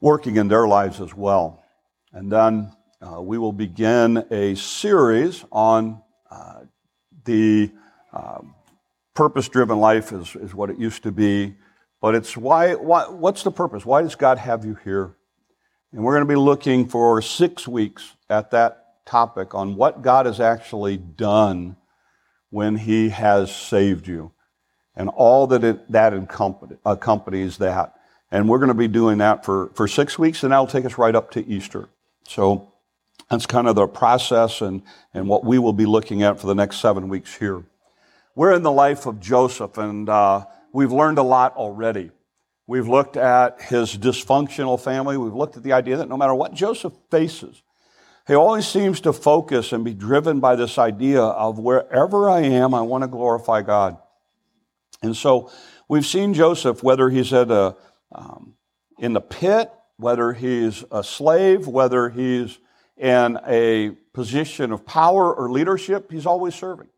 working in their lives as well. And then uh, we will begin a series on uh, the uh, purpose driven life, is, is what it used to be. But it's why, why, what's the purpose? Why does God have you here? And we're going to be looking for six weeks at that topic on what God has actually done when He has saved you and all that it, that accompanies that. And we're going to be doing that for, for six weeks, and that'll take us right up to Easter. So that's kind of the process and, and what we will be looking at for the next seven weeks here. We're in the life of Joseph, and uh, we've learned a lot already. We've looked at his dysfunctional family. We've looked at the idea that no matter what Joseph faces, he always seems to focus and be driven by this idea of wherever I am, I want to glorify God. And so we've seen Joseph, whether he's at a, um, in the pit, whether he's a slave, whether he's in a position of power or leadership, he's always serving.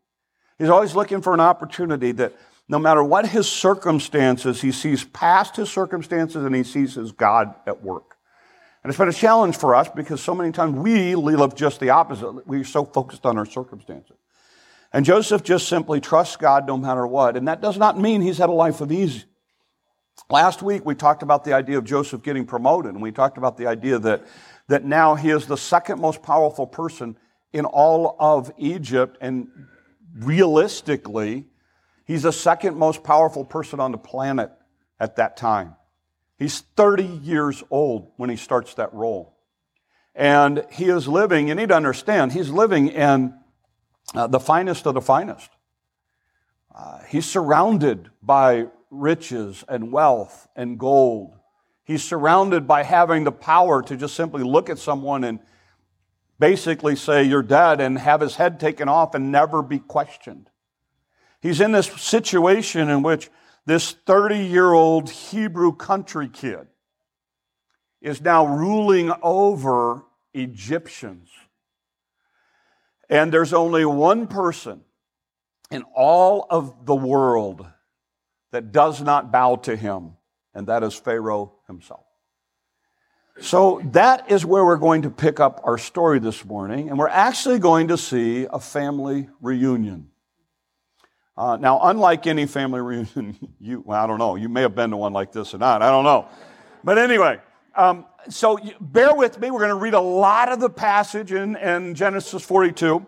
He's always looking for an opportunity that no matter what his circumstances, he sees past his circumstances and he sees his God at work. And it's been a challenge for us because so many times we live just the opposite. We're so focused on our circumstances. And Joseph just simply trusts God no matter what. And that does not mean he's had a life of ease. Last week we talked about the idea of Joseph getting promoted, and we talked about the idea that, that now he is the second most powerful person in all of Egypt, and realistically, he's the second most powerful person on the planet at that time. He's 30 years old when he starts that role. And he is living, you need to understand, he's living in uh, the finest of the finest. Uh, he's surrounded by riches and wealth and gold. He's surrounded by having the power to just simply look at someone and basically say, You're dead, and have his head taken off and never be questioned. He's in this situation in which this 30 year old Hebrew country kid is now ruling over Egyptians. And there's only one person in all of the world that does not bow to him, and that is Pharaoh himself. So that is where we're going to pick up our story this morning, and we're actually going to see a family reunion. Uh, now, unlike any family reunion, you, well, I don't know, you may have been to one like this or not, I don't know. But anyway, um, so bear with me. We're going to read a lot of the passage in, in Genesis 42,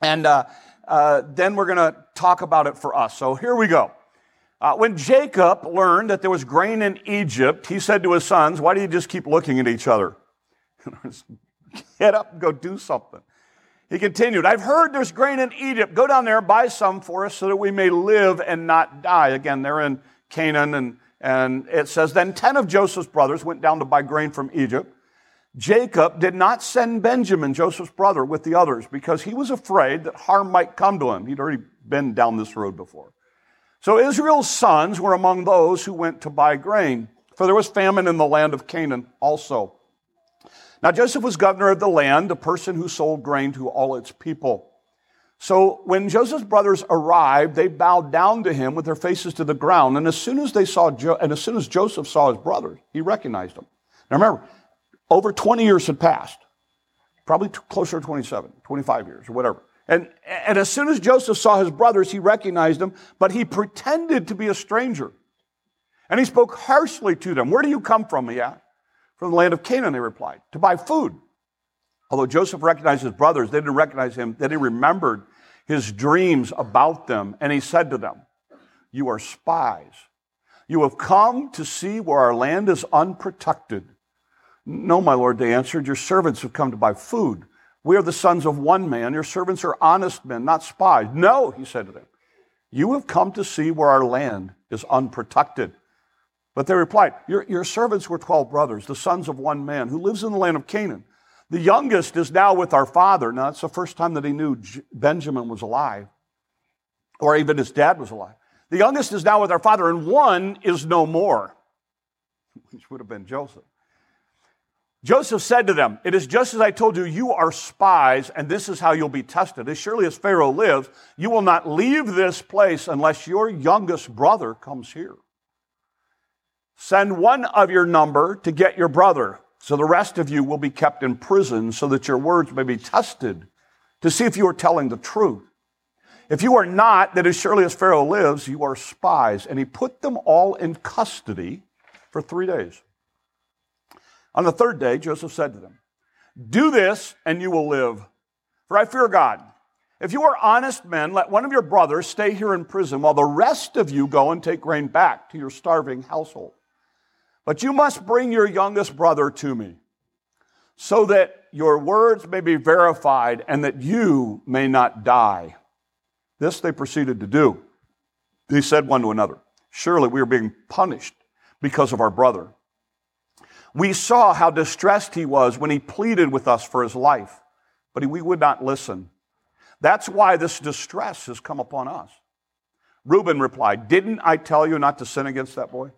and uh, uh, then we're going to talk about it for us. So here we go. Uh, when Jacob learned that there was grain in Egypt, he said to his sons, Why do you just keep looking at each other? Get up and go do something. He continued, I've heard there's grain in Egypt. Go down there, buy some for us so that we may live and not die. Again, they're in Canaan and and it says, Then 10 of Joseph's brothers went down to buy grain from Egypt. Jacob did not send Benjamin, Joseph's brother, with the others because he was afraid that harm might come to him. He'd already been down this road before. So Israel's sons were among those who went to buy grain, for there was famine in the land of Canaan also. Now Joseph was governor of the land, a person who sold grain to all its people. So when Joseph's brothers arrived, they bowed down to him with their faces to the ground. And as soon as they saw, jo- and as soon as Joseph saw his brothers, he recognized them. Now remember, over 20 years had passed, probably t- closer to 27, 25 years or whatever. And, and as soon as Joseph saw his brothers, he recognized them, but he pretended to be a stranger. And he spoke harshly to them. Where do you come from? He asked. From the land of Canaan, they replied, to buy food. Although Joseph recognized his brothers, they didn't recognize him. Then he remembered his dreams about them, and he said to them, You are spies. You have come to see where our land is unprotected. No, my lord, they answered, Your servants have come to buy food. We are the sons of one man. Your servants are honest men, not spies. No, he said to them, You have come to see where our land is unprotected. But they replied, Your, your servants were 12 brothers, the sons of one man, who lives in the land of Canaan. The youngest is now with our father. Now, it's the first time that he knew Benjamin was alive, or even his dad was alive. The youngest is now with our father, and one is no more, which would have been Joseph. Joseph said to them, It is just as I told you, you are spies, and this is how you'll be tested. As surely as Pharaoh lives, you will not leave this place unless your youngest brother comes here. Send one of your number to get your brother, so the rest of you will be kept in prison, so that your words may be tested to see if you are telling the truth. If you are not, that as surely as Pharaoh lives, you are spies. And he put them all in custody for three days. On the third day, Joseph said to them, Do this, and you will live. For I fear God. If you are honest men, let one of your brothers stay here in prison while the rest of you go and take grain back to your starving household. But you must bring your youngest brother to me, so that your words may be verified and that you may not die. This they proceeded to do. They said one to another, Surely we are being punished because of our brother. We saw how distressed he was when he pleaded with us for his life, but we would not listen. That's why this distress has come upon us. Reuben replied, Didn't I tell you not to sin against that boy?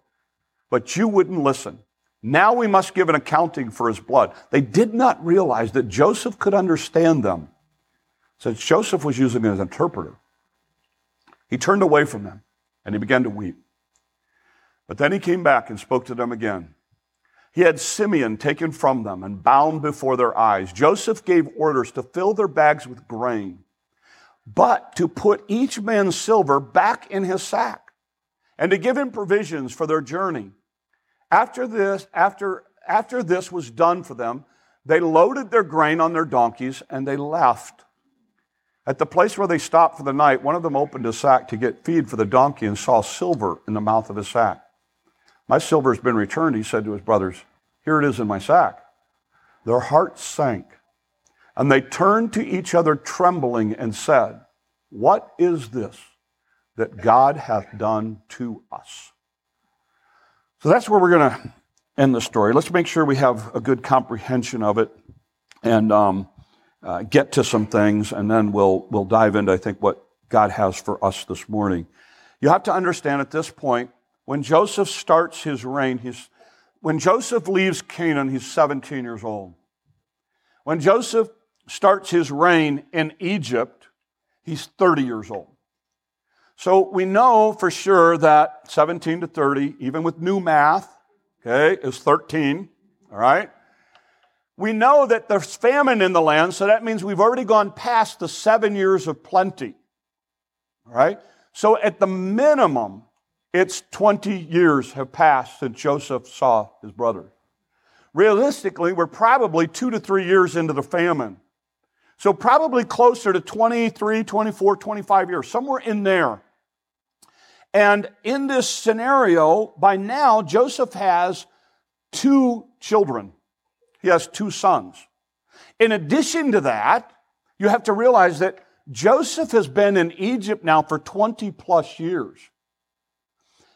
but you wouldn't listen. Now we must give an accounting for his blood. They did not realize that Joseph could understand them, since Joseph was using an interpreter. He turned away from them and he began to weep. But then he came back and spoke to them again. He had Simeon taken from them and bound before their eyes. Joseph gave orders to fill their bags with grain, but to put each man's silver back in his sack, and to give him provisions for their journey after this, after, after this was done for them, they loaded their grain on their donkeys and they left. At the place where they stopped for the night, one of them opened his sack to get feed for the donkey and saw silver in the mouth of his sack. My silver has been returned, he said to his brothers. Here it is in my sack. Their hearts sank, and they turned to each other trembling and said, What is this that God hath done to us? So that's where we're going to end the story. Let's make sure we have a good comprehension of it and um, uh, get to some things, and then we'll, we'll dive into, I think, what God has for us this morning. You have to understand at this point, when Joseph starts his reign, he's, when Joseph leaves Canaan, he's 17 years old. When Joseph starts his reign in Egypt, he's 30 years old. So we know for sure that 17 to 30, even with new math, okay, is 13. All right? We know that there's famine in the land, so that means we've already gone past the seven years of plenty. All right? So at the minimum, it's 20 years have passed since Joseph saw his brother. Realistically, we're probably two to three years into the famine. So probably closer to 23, 24, 25 years, somewhere in there. And in this scenario, by now, Joseph has two children. He has two sons. In addition to that, you have to realize that Joseph has been in Egypt now for 20 plus years.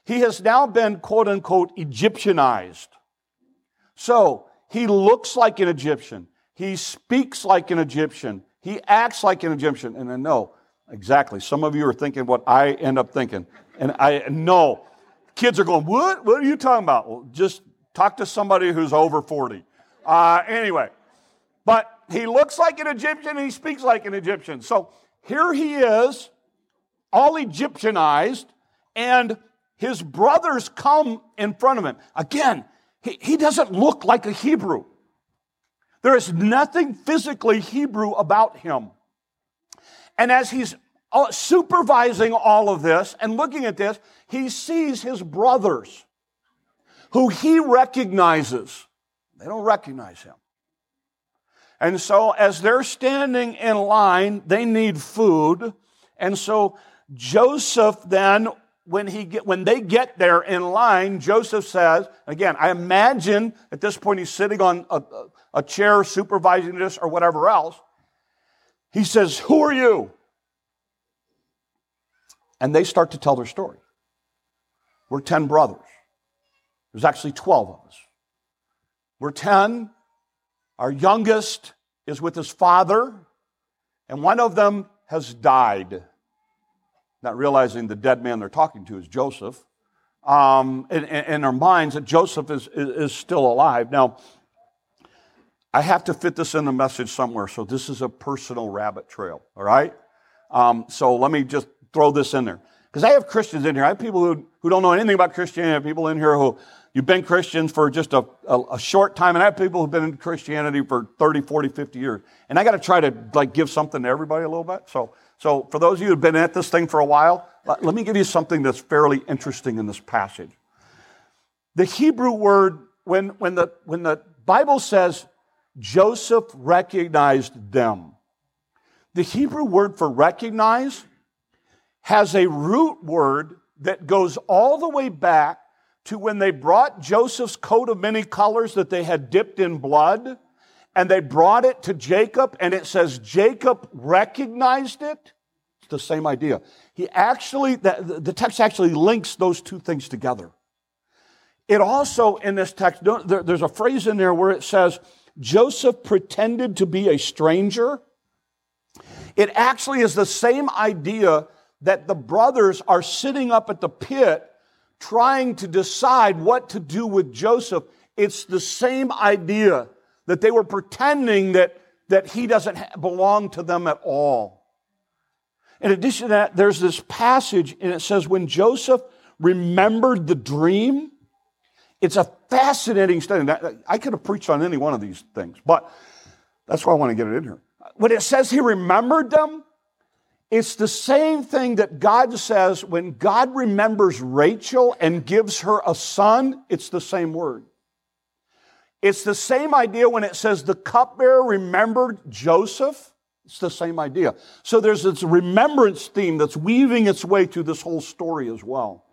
He has now been quote unquote Egyptianized. So he looks like an Egyptian. He speaks like an Egyptian. He acts like an Egyptian. And I know exactly. Some of you are thinking what I end up thinking. And I know kids are going, What? What are you talking about? Well, just talk to somebody who's over 40. Uh, anyway, but he looks like an Egyptian and he speaks like an Egyptian. So here he is, all Egyptianized, and his brothers come in front of him. Again, he, he doesn't look like a Hebrew. There is nothing physically Hebrew about him. And as he's uh, supervising all of this and looking at this, he sees his brothers who he recognizes. They don't recognize him. And so, as they're standing in line, they need food. And so, Joseph then, when, he get, when they get there in line, Joseph says, again, I imagine at this point he's sitting on a, a chair supervising this or whatever else. He says, Who are you? and they start to tell their story. We're 10 brothers. There's actually 12 of us. We're 10. Our youngest is with his father, and one of them has died. Not realizing the dead man they're talking to is Joseph. Um, in, in our minds, that Joseph is, is, is still alive. Now, I have to fit this in the message somewhere, so this is a personal rabbit trail, all right? Um, so let me just throw this in there. Because I have Christians in here. I have people who, who don't know anything about Christianity. I have people in here who you've been Christians for just a, a, a short time. And I have people who've been in Christianity for 30, 40, 50 years. And I got to try to like give something to everybody a little bit. So, so for those of you who've been at this thing for a while, let, me give you something that's fairly interesting in this passage. The Hebrew word, when, when, the, when the Bible says Joseph recognized them, the Hebrew word for recognize has a root word that goes all the way back to when they brought Joseph's coat of many colors that they had dipped in blood and they brought it to Jacob and it says Jacob recognized it. It's the same idea. He actually, the, the text actually links those two things together. It also, in this text, there's a phrase in there where it says, Joseph pretended to be a stranger. It actually is the same idea that the brothers are sitting up at the pit trying to decide what to do with Joseph. It's the same idea that they were pretending that, that he doesn't belong to them at all. In addition to that, there's this passage, and it says, when Joseph remembered the dream, it's a fascinating study. I could have preached on any one of these things, but that's why I want to get it in here. When it says he remembered them, it's the same thing that God says when God remembers Rachel and gives her a son, it's the same word. It's the same idea when it says the cupbearer remembered Joseph. It's the same idea. So there's this remembrance theme that's weaving its way through this whole story as well.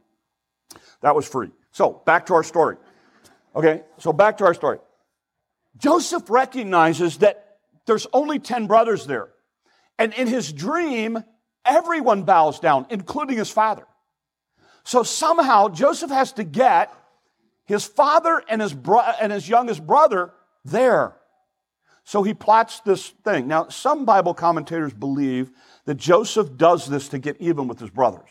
That was free. So back to our story. Okay, so back to our story. Joseph recognizes that there's only 10 brothers there. And in his dream, everyone bows down, including his father. So somehow Joseph has to get his father and his, bro- and his youngest brother there. So he plots this thing. Now, some Bible commentators believe that Joseph does this to get even with his brothers.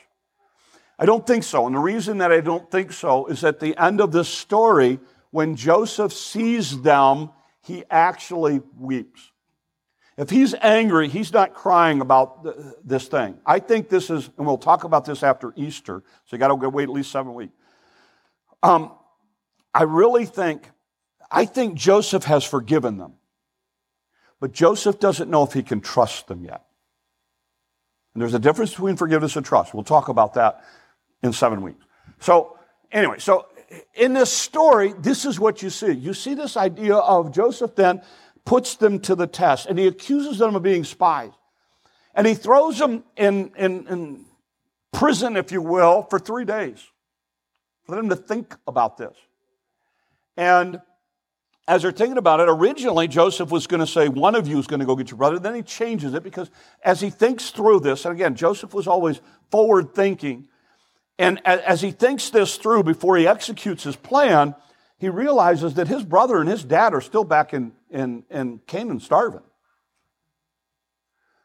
I don't think so. And the reason that I don't think so is at the end of this story, when Joseph sees them, he actually weeps. If he's angry, he's not crying about this thing. I think this is, and we'll talk about this after Easter, so you got to wait at least seven weeks. Um, I really think, I think Joseph has forgiven them, but Joseph doesn't know if he can trust them yet. And there's a difference between forgiveness and trust. We'll talk about that in seven weeks. So, anyway, so in this story, this is what you see. You see this idea of Joseph then puts them to the test, and he accuses them of being spies. And he throws them in, in, in prison, if you will, for three days for them to think about this. And as they're thinking about it, originally Joseph was going to say, One of you is going to go get your brother. Then he changes it because as he thinks through this, and again, Joseph was always forward thinking. And as he thinks this through before he executes his plan, he realizes that his brother and his dad are still back in, in, in Canaan starving.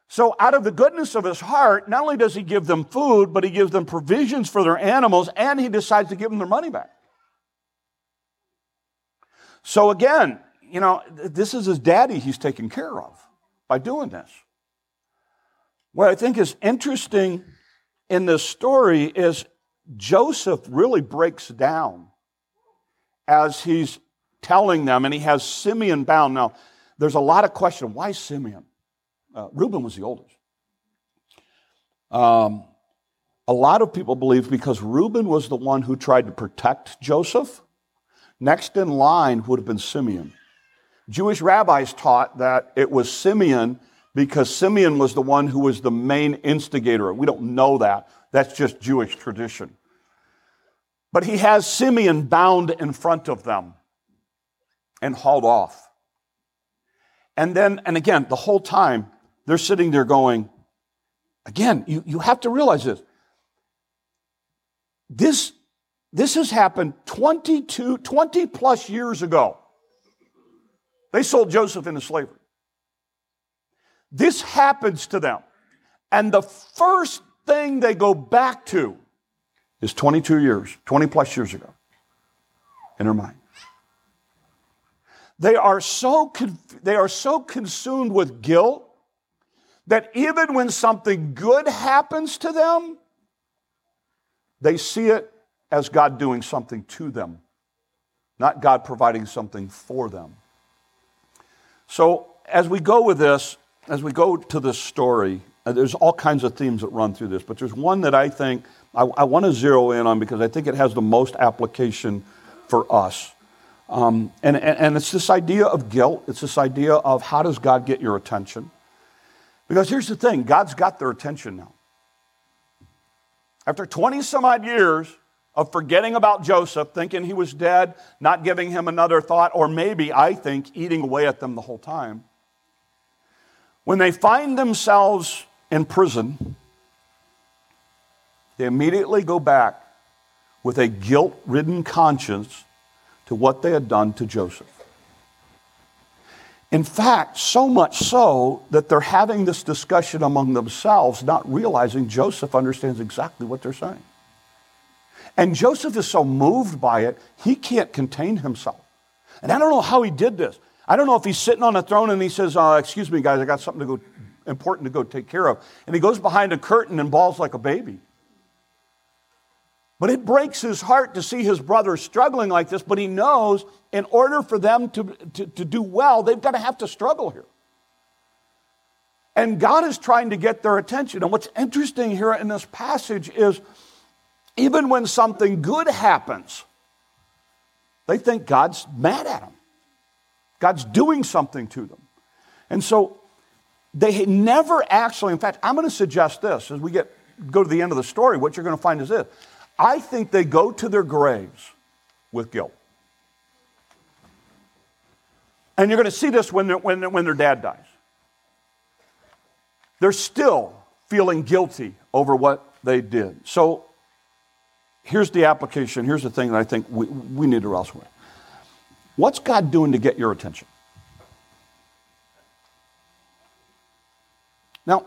So, out of the goodness of his heart, not only does he give them food, but he gives them provisions for their animals, and he decides to give them their money back. So, again, you know, this is his daddy he's taken care of by doing this. What I think is interesting in this story is Joseph really breaks down as he's telling them, and he has Simeon bound. Now, there's a lot of question why Simeon? Uh, Reuben was the oldest. Um, a lot of people believe because Reuben was the one who tried to protect Joseph, next in line would have been Simeon. Jewish rabbis taught that it was Simeon because Simeon was the one who was the main instigator. We don't know that. That's just Jewish tradition. But he has Simeon bound in front of them and hauled off. And then, and again, the whole time, they're sitting there going, again, you, you have to realize this. This, this has happened 22, 20 plus years ago. They sold Joseph into slavery. This happens to them. And the first thing they go back to is 22 years, 20 plus years ago in their mind. They are so, they are so consumed with guilt that even when something good happens to them, they see it as God doing something to them, not God providing something for them. So, as we go with this, as we go to this story, uh, there's all kinds of themes that run through this, but there's one that I think I, I want to zero in on because I think it has the most application for us. Um, and, and, and it's this idea of guilt. It's this idea of how does God get your attention? Because here's the thing God's got their attention now. After 20 some odd years of forgetting about Joseph, thinking he was dead, not giving him another thought, or maybe, I think, eating away at them the whole time, when they find themselves in prison, they immediately go back with a guilt ridden conscience to what they had done to Joseph. In fact, so much so that they're having this discussion among themselves, not realizing Joseph understands exactly what they're saying. And Joseph is so moved by it, he can't contain himself. And I don't know how he did this. I don't know if he's sitting on a throne and he says, uh, Excuse me, guys, I got something to go, important to go take care of. And he goes behind a curtain and bawls like a baby. But it breaks his heart to see his brothers struggling like this, but he knows in order for them to, to, to do well, they've got to have to struggle here. And God is trying to get their attention. And what's interesting here in this passage is even when something good happens, they think God's mad at them. God's doing something to them. And so they never actually, in fact, I'm going to suggest this as we get go to the end of the story, what you're going to find is this. I think they go to their graves with guilt. And you're going to see this when, when, when their dad dies. They're still feeling guilty over what they did. So here's the application. Here's the thing that I think we, we need to wrestle with. What's God doing to get your attention? Now,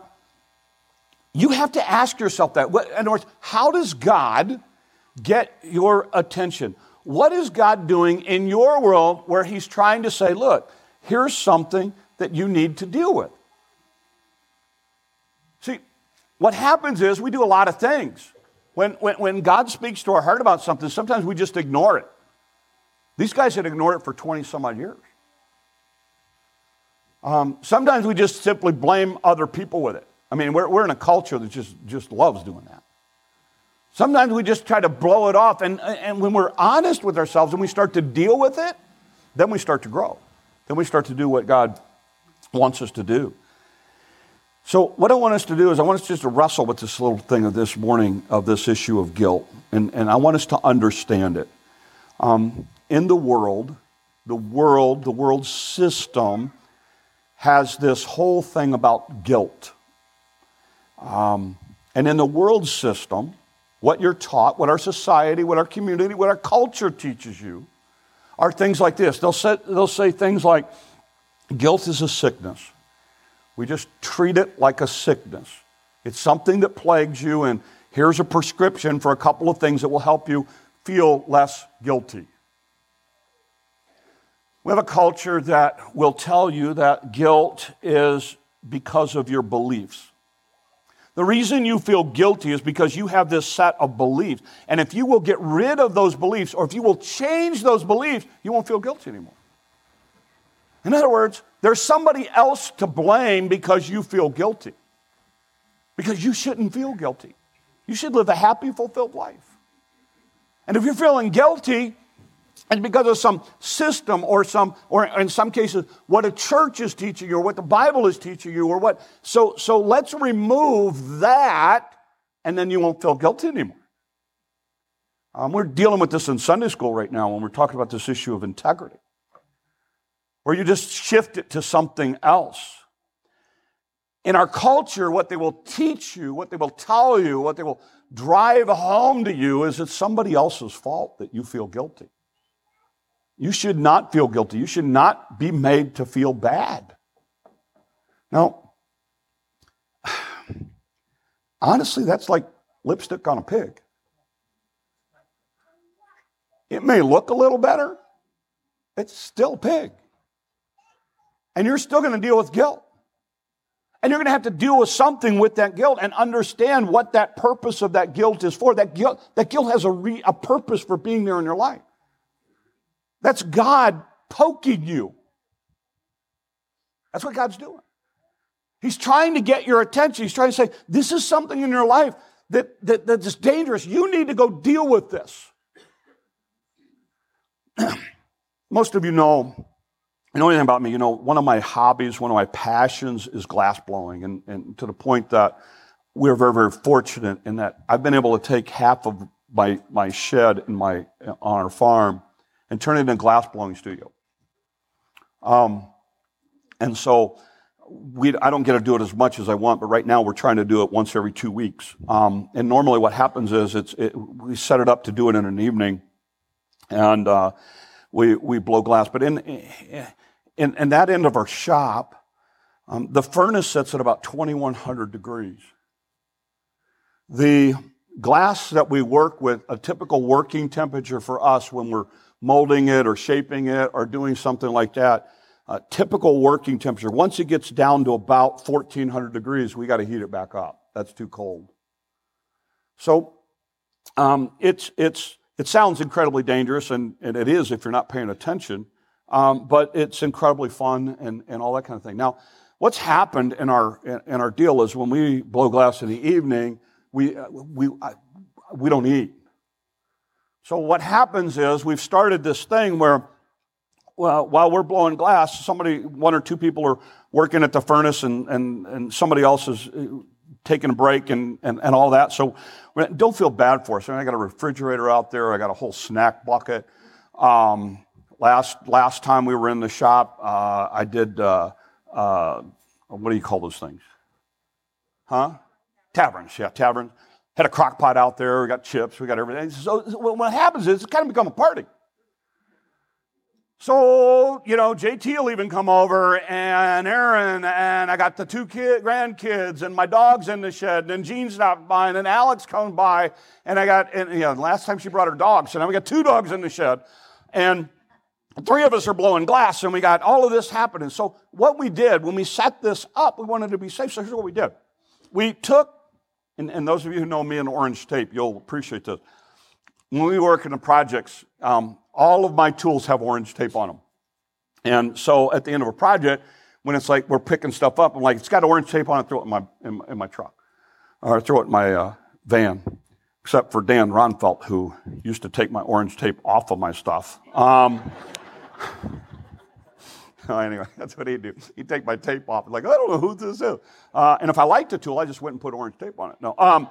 you have to ask yourself that. In other words, how does God get your attention? What is God doing in your world where He's trying to say, look, here's something that you need to deal with? See, what happens is we do a lot of things. When, when, when God speaks to our heart about something, sometimes we just ignore it. These guys had ignored it for 20 some odd years. Um, sometimes we just simply blame other people with it. I mean, we're, we're in a culture that just, just loves doing that. Sometimes we just try to blow it off, and, and when we're honest with ourselves and we start to deal with it, then we start to grow. Then we start to do what God wants us to do. So, what I want us to do is, I want us just to wrestle with this little thing of this morning of this issue of guilt, and, and I want us to understand it. Um, in the world, the world, the world system has this whole thing about guilt. Um, and in the world system, what you're taught, what our society, what our community, what our culture teaches you are things like this. They'll say, they'll say things like, guilt is a sickness. We just treat it like a sickness. It's something that plagues you, and here's a prescription for a couple of things that will help you feel less guilty. We have a culture that will tell you that guilt is because of your beliefs. The reason you feel guilty is because you have this set of beliefs. And if you will get rid of those beliefs, or if you will change those beliefs, you won't feel guilty anymore. In other words, there's somebody else to blame because you feel guilty. Because you shouldn't feel guilty. You should live a happy, fulfilled life. And if you're feeling guilty, and because of some system or some, or in some cases, what a church is teaching you or what the Bible is teaching you or what. So, so let's remove that and then you won't feel guilty anymore. Um, we're dealing with this in Sunday school right now when we're talking about this issue of integrity, where you just shift it to something else. In our culture, what they will teach you, what they will tell you, what they will drive home to you is it's somebody else's fault that you feel guilty. You should not feel guilty. You should not be made to feel bad. Now, honestly, that's like lipstick on a pig. It may look a little better, it's still pig. And you're still going to deal with guilt. And you're going to have to deal with something with that guilt and understand what that purpose of that guilt is for. That guilt, that guilt has a, re, a purpose for being there in your life. That's God poking you. That's what God's doing. He's trying to get your attention. He's trying to say, this is something in your life that, that, that's dangerous. You need to go deal with this. Most of you know, you know anything about me, you know, one of my hobbies, one of my passions is glass blowing. And, and to the point that we're very, very fortunate in that I've been able to take half of my, my shed in my, on our farm and turn it into a glass blowing studio. Um, and so we, I don't get to do it as much as I want, but right now we're trying to do it once every two weeks. Um, and normally what happens is it's, it, we set it up to do it in an evening and, uh, we, we blow glass. But in, in, in that end of our shop, um, the furnace sits at about 2100 degrees. The glass that we work with, a typical working temperature for us when we're molding it or shaping it or doing something like that, a typical working temperature, once it gets down to about 1400 degrees, we got to heat it back up. That's too cold. So um, it's, it's, it sounds incredibly dangerous, and, and it is if you're not paying attention, um, but it's incredibly fun and, and all that kind of thing. Now, what's happened in our, in our deal is when we blow glass in the evening, we, we, we don't eat. So what happens is we've started this thing where well, while we're blowing glass, somebody, one or two people are working at the furnace and, and, and somebody else is uh, taking a break and, and, and all that. So don't feel bad for us. I, got a refrigerator out there. I got a whole snack bucket. Um, last, last time we were in the shop, uh, I did, uh, uh, what do you call those things? Huh? Taverns, yeah, taverns. Had a crock pot out there. We got chips. We got everything. So what happens is it's kind of become a party. So, you know, JT will even come over and Aaron and I got the two kid, grandkids and my dog's in the shed and Jean's not by and Alex comes by and I got, and, you know, last time she brought her dog, So now we got two dogs in the shed and three of us are blowing glass and we got all of this happening. So what we did when we set this up, we wanted to be safe. So here's what we did. We took, and, and those of you who know me in orange tape, you'll appreciate this. When we work in the projects, um, all of my tools have orange tape on them. And so at the end of a project, when it's like we're picking stuff up, I'm like, it's got orange tape on it, throw it in my, in, in my truck. Or throw it in my uh, van. Except for Dan Ronfelt, who used to take my orange tape off of my stuff. Um, anyway, that's what he'd do. He'd take my tape off. Like, I don't know who this is. Uh, and if I liked the tool, I just went and put orange tape on it. No. Um,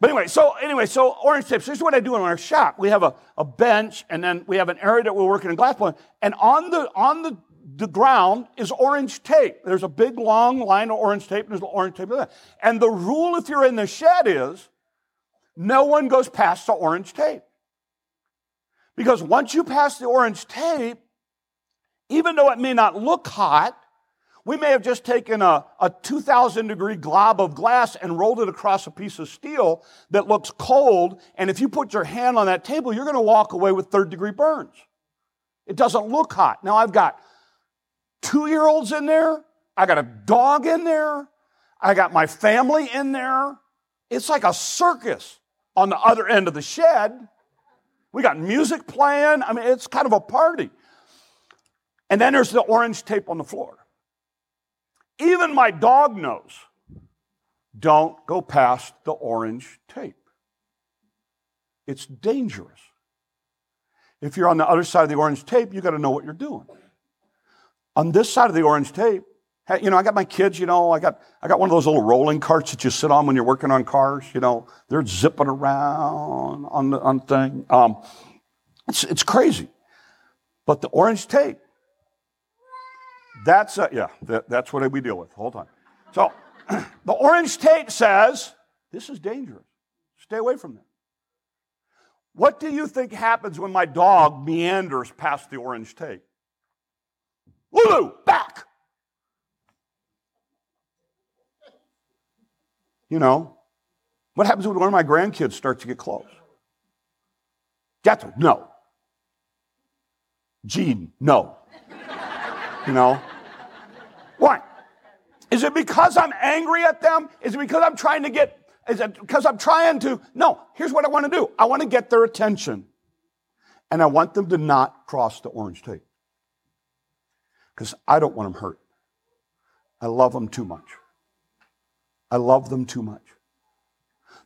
but anyway, so anyway, so orange tips. This is what I do in our shop. We have a, a bench, and then we have an area that we're working in glass blowing. And on the on the, the ground is orange tape. There's a big long line of orange tape, and there's orange tape. And the rule, if you're in the shed, is no one goes past the orange tape. Because once you pass the orange tape, even though it may not look hot, we may have just taken a, a 2,000 degree glob of glass and rolled it across a piece of steel that looks cold. And if you put your hand on that table, you're going to walk away with third degree burns. It doesn't look hot. Now I've got two year olds in there. I got a dog in there. I got my family in there. It's like a circus on the other end of the shed. We got music playing. I mean, it's kind of a party. And then there's the orange tape on the floor. Even my dog knows don't go past the orange tape. It's dangerous. If you're on the other side of the orange tape, you got to know what you're doing. On this side of the orange tape, you know, I got my kids, you know, I got, I got one of those little rolling carts that you sit on when you're working on cars, you know, they're zipping around on the on thing. Um, it's, it's crazy. But the orange tape, that's, uh, yeah, that, that's what we deal with. Hold on. So the orange tape says, this is dangerous. Stay away from that. What do you think happens when my dog meanders past the orange tape? Lulu, back! You know, what happens when one of my grandkids starts to get close? Jethro, no. Gene, no. You know? Why? Is it because I'm angry at them? Is it because I'm trying to get, is it because I'm trying to? No, here's what I want to do I want to get their attention. And I want them to not cross the orange tape. Because I don't want them hurt. I love them too much. I love them too much.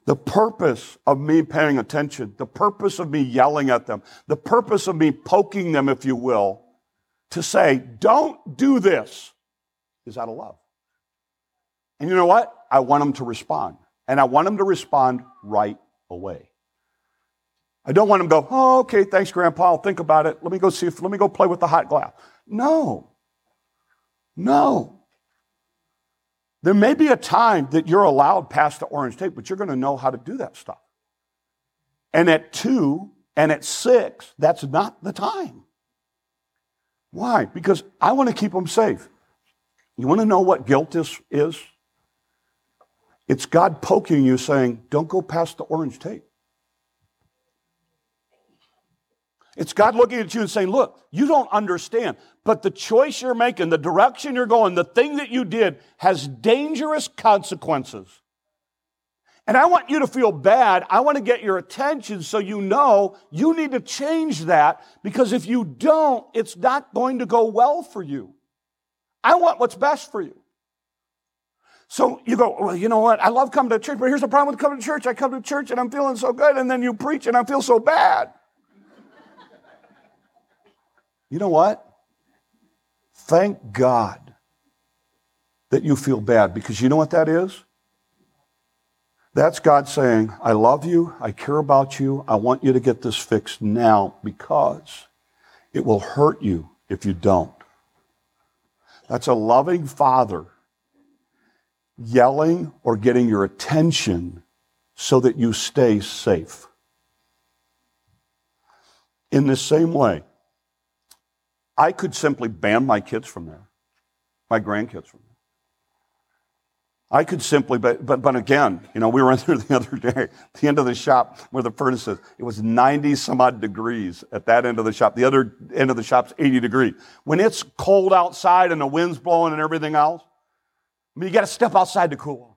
The purpose of me paying attention, the purpose of me yelling at them, the purpose of me poking them, if you will, to say, don't do this, is out of love. And you know what? I want them to respond. And I want them to respond right away. I don't want them to go, oh, okay, thanks, Grandpa. I'll think about it. Let me go see if, let me go play with the hot glass. No. No. There may be a time that you're allowed past the orange tape, but you're going to know how to do that stuff. And at two and at six, that's not the time. Why? Because I want to keep them safe. You want to know what guilt is? is? It's God poking you saying, don't go past the orange tape. It's God looking at you and saying, Look, you don't understand, but the choice you're making, the direction you're going, the thing that you did has dangerous consequences. And I want you to feel bad. I want to get your attention so you know you need to change that because if you don't, it's not going to go well for you. I want what's best for you. So you go, well, you know what? I love coming to church, but here's the problem with coming to church. I come to church and I'm feeling so good, and then you preach and I feel so bad. You know what? Thank God that you feel bad because you know what that is? That's God saying, I love you, I care about you, I want you to get this fixed now because it will hurt you if you don't. That's a loving father yelling or getting your attention so that you stay safe. In the same way, I could simply ban my kids from there, my grandkids from there. I could simply, but, but, but again, you know, we were in there the other day, the end of the shop where the furnace is. It was 90 some odd degrees at that end of the shop. The other end of the shop's 80 degrees. When it's cold outside and the wind's blowing and everything else, I mean, you got to step outside to cool off.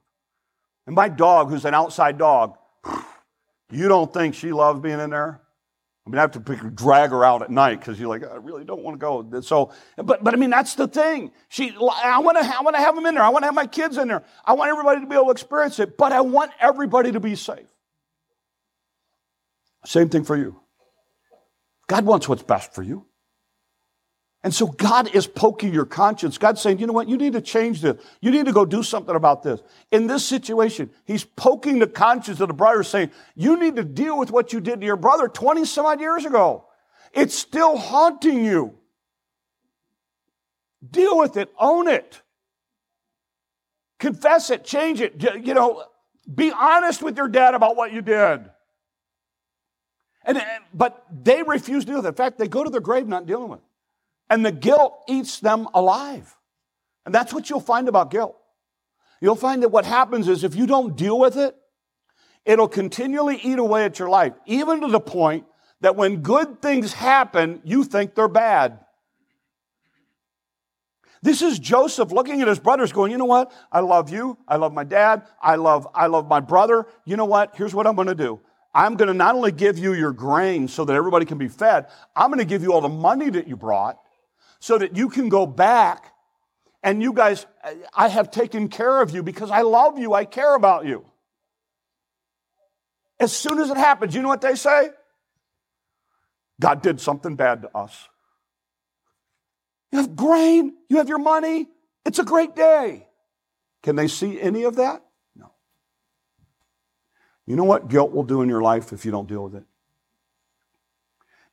And my dog, who's an outside dog, you don't think she loves being in there? I mean, I have to pick, drag her out at night because you're like, I really don't want to go. So, but, but I mean, that's the thing. She, I want to, I want to have them in there. I want to have my kids in there. I want everybody to be able to experience it, but I want everybody to be safe. Same thing for you. God wants what's best for you. And so God is poking your conscience. God's saying, you know what? You need to change this. You need to go do something about this. In this situation, He's poking the conscience of the brother saying, you need to deal with what you did to your brother 20 some odd years ago. It's still haunting you. Deal with it. Own it. Confess it. Change it. You know, be honest with your dad about what you did. And, but they refuse to do that. In fact, they go to their grave not dealing with it and the guilt eats them alive. And that's what you'll find about guilt. You'll find that what happens is if you don't deal with it, it'll continually eat away at your life, even to the point that when good things happen, you think they're bad. This is Joseph looking at his brothers going, you know what? I love you. I love my dad. I love, I love my brother. You know what? Here's what I'm going to do. I'm going to not only give you your grain so that everybody can be fed, I'm going to give you all the money that you brought so that you can go back and you guys, I have taken care of you because I love you, I care about you. As soon as it happens, you know what they say? God did something bad to us. You have grain, you have your money, it's a great day. Can they see any of that? No. You know what guilt will do in your life if you don't deal with it?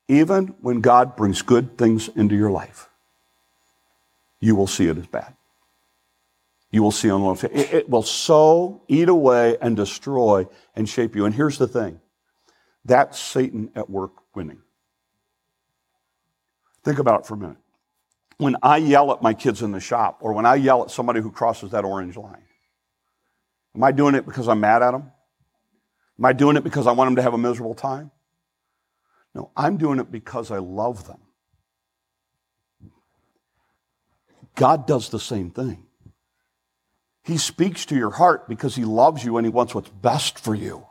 Even when God brings good things into your life, you will see it as bad. You will see on one it, it will sow, eat away and destroy and shape you. And here's the thing that's Satan at work winning. Think about it for a minute. When I yell at my kids in the shop, or when I yell at somebody who crosses that orange line, am I doing it because I'm mad at them? Am I doing it because I want them to have a miserable time? No, I'm doing it because I love them. God does the same thing. He speaks to your heart because he loves you and he wants what's best for you.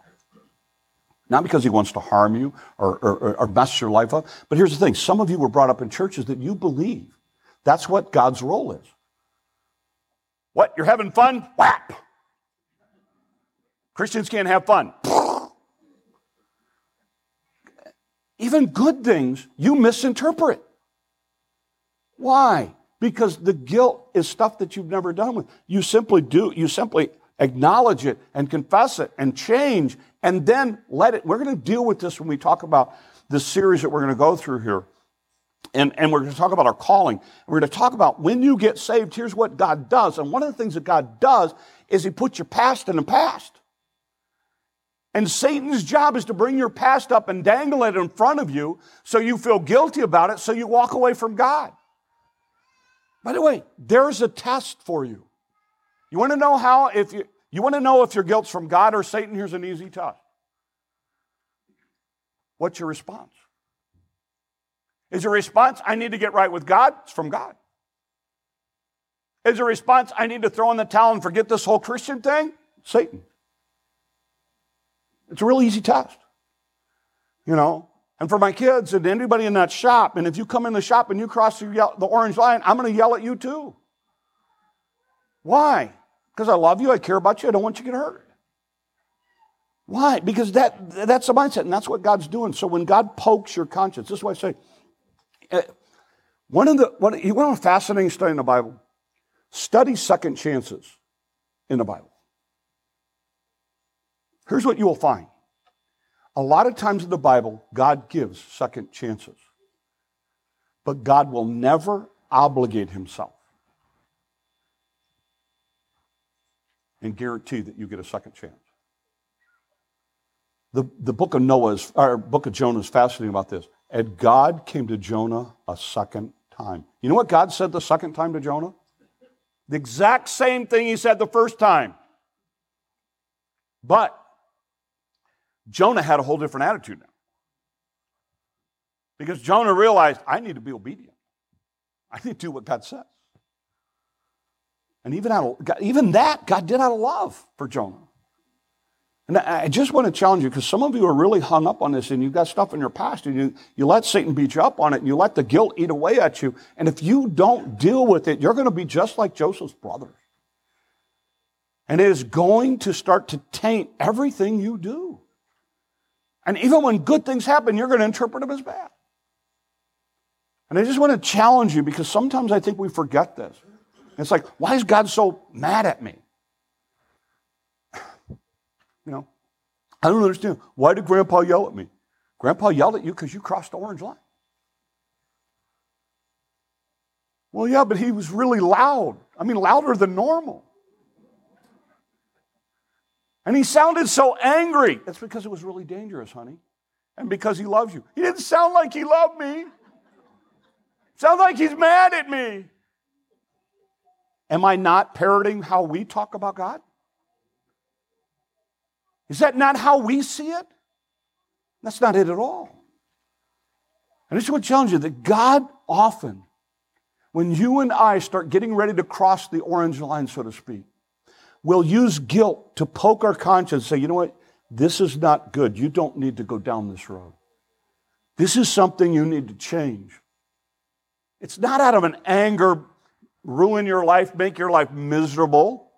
Not because he wants to harm you or, or, or mess your life up. But here's the thing some of you were brought up in churches that you believe that's what God's role is. What? You're having fun? Whap! Christians can't have fun. Even good things you misinterpret. Why? Because the guilt is stuff that you've never done with. You simply do, you simply acknowledge it and confess it and change and then let it. We're going to deal with this when we talk about this series that we're going to go through here. And, and we're going to talk about our calling. We're going to talk about when you get saved, here's what God does. And one of the things that God does is He puts your past in the past. And Satan's job is to bring your past up and dangle it in front of you so you feel guilty about it, so you walk away from God. By the way, there's a test for you. You want to know how, if you, you want to know if your guilt's from God or Satan? Here's an easy test. What's your response? Is your response, I need to get right with God? It's from God. Is your response, I need to throw in the towel and forget this whole Christian thing? Satan. It's a real easy test. You know, and for my kids and anybody in that shop, and if you come in the shop and you cross the, orange line, I'm going to yell at you too. Why? Because I love you, I care about you, I don't want you to get hurt. Why? Because that, that's the mindset, and that's what God's doing. So when God pokes your conscience, this is why I say, uh, one of the one, you want a fascinating study in the Bible? Study second chances in the Bible. Here's what you will find a lot of times in the Bible, God gives second chances. But God will never obligate himself and guarantee that you get a second chance. The, the book of Noah's, or book of Jonah is fascinating about this. And God came to Jonah a second time. You know what God said the second time to Jonah? The exact same thing he said the first time. But Jonah had a whole different attitude now. Because Jonah realized, I need to be obedient. I need to do what God says. And even, out of, even that, God did out of love for Jonah. And I just want to challenge you because some of you are really hung up on this and you've got stuff in your past and you, you let Satan beat you up on it and you let the guilt eat away at you. And if you don't deal with it, you're going to be just like Joseph's brothers. And it is going to start to taint everything you do. And even when good things happen, you're going to interpret them as bad. And I just want to challenge you because sometimes I think we forget this. It's like, why is God so mad at me? You know, I don't understand. Why did Grandpa yell at me? Grandpa yelled at you because you crossed the orange line. Well, yeah, but he was really loud. I mean, louder than normal. And he sounded so angry. That's because it was really dangerous, honey. And because he loves you. He didn't sound like he loved me. Sounds like he's mad at me. Am I not parroting how we talk about God? Is that not how we see it? That's not it at all. I just want to challenge you that God often, when you and I start getting ready to cross the orange line, so to speak, will use guilt to poke our conscience and say, you know what? This is not good. You don't need to go down this road. This is something you need to change. It's not out of an anger, ruin your life, make your life miserable.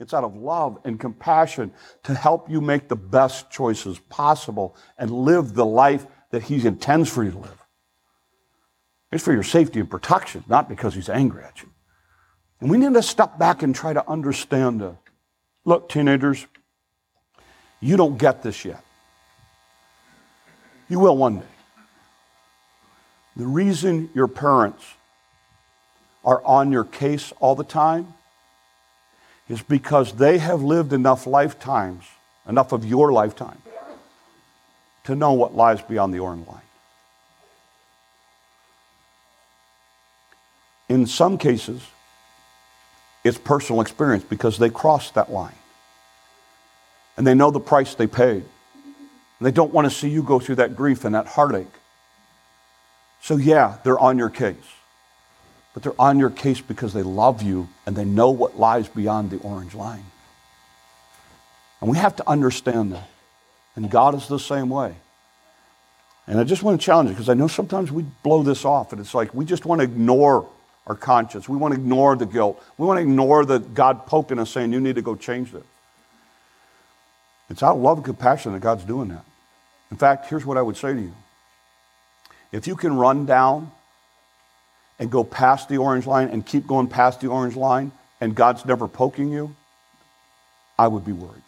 It's out of love and compassion to help you make the best choices possible and live the life that He intends for you to live. It's for your safety and protection, not because He's angry at you. And we need to step back and try to understand this. Look, teenagers, you don't get this yet. You will one day. The reason your parents are on your case all the time is because they have lived enough lifetimes, enough of your lifetime, to know what lies beyond the orange line. In some cases, it's personal experience because they crossed that line. And they know the price they paid. And they don't want to see you go through that grief and that heartache. So, yeah, they're on your case. but they're on your case because they love you and they know what lies beyond the orange line. And we have to understand that. And God is the same way. And I just want to challenge you because I know sometimes we blow this off and it's like we just want to ignore our conscience. We want to ignore the guilt. We want to ignore the God poking us saying, you need to go change this. It's out of love and compassion that God's doing that. In fact, here's what I would say to you. If you can run down and go past the orange line and keep going past the orange line and God's never poking you, I would be worried.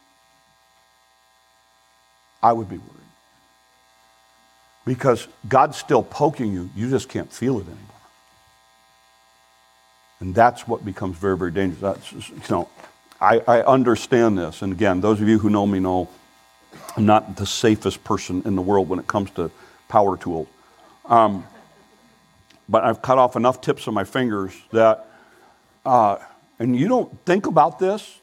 I would be worried. Because God's still poking you, you just can't feel it anymore. And that's what becomes very, very dangerous. That's, you know, I, I understand this. And again, those of you who know me know I'm not the safest person in the world when it comes to power tools. Um, but I've cut off enough tips of my fingers that, uh, and you don't think about this,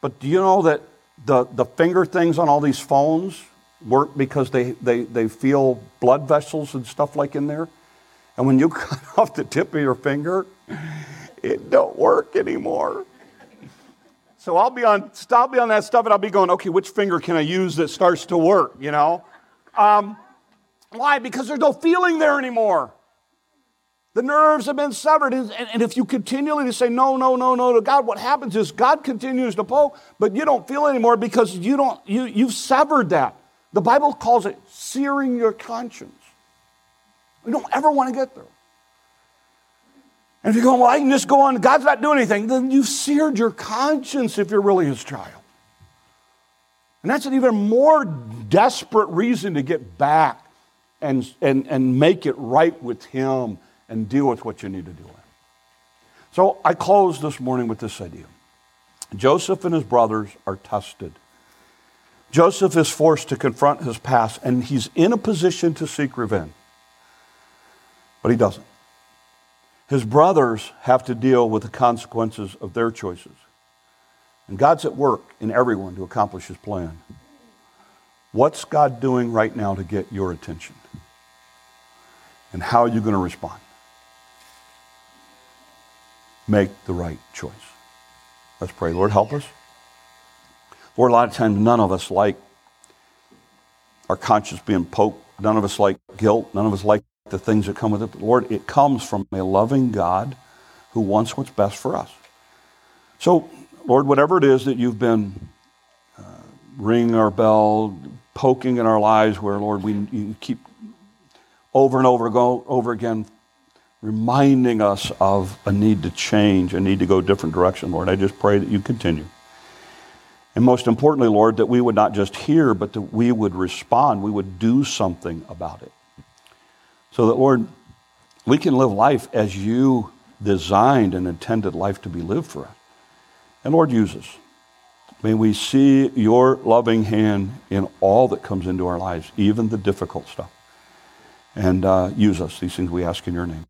but do you know that the, the finger things on all these phones work because they, they, they feel blood vessels and stuff like in there? And when you cut off the tip of your finger, it don't work anymore. So I'll be on, stop me on that stuff and I'll be going, okay, which finger can I use that starts to work, you know? Um, why? Because there's no feeling there anymore. The nerves have been severed. And, and if you continually say no, no, no, no to God, what happens is God continues to poke, but you don't feel anymore because you don't, you, you've severed that. The Bible calls it searing your conscience. We don't ever want to get there. And if you're going, well, I can just go on, God's not doing anything, then you've seared your conscience if you're really his child. And that's an even more desperate reason to get back and, and, and make it right with him and deal with what you need to deal with. So I close this morning with this idea Joseph and his brothers are tested. Joseph is forced to confront his past, and he's in a position to seek revenge. But he doesn't. His brothers have to deal with the consequences of their choices. And God's at work in everyone to accomplish his plan. What's God doing right now to get your attention? And how are you going to respond? Make the right choice. Let's pray. Lord, help us. Lord, a lot of times none of us like our conscience being poked. None of us like guilt. None of us like the things that come with it. Lord, it comes from a loving God who wants what's best for us. So, Lord, whatever it is that you've been uh, ringing our bell, poking in our lives, where, Lord, we keep over and over, go, over again, reminding us of a need to change, a need to go a different direction, Lord. I just pray that you continue. And most importantly, Lord, that we would not just hear, but that we would respond, we would do something about it. So that, Lord, we can live life as you designed and intended life to be lived for us. And Lord, use us. May we see your loving hand in all that comes into our lives, even the difficult stuff. And uh, use us. These things we ask in your name.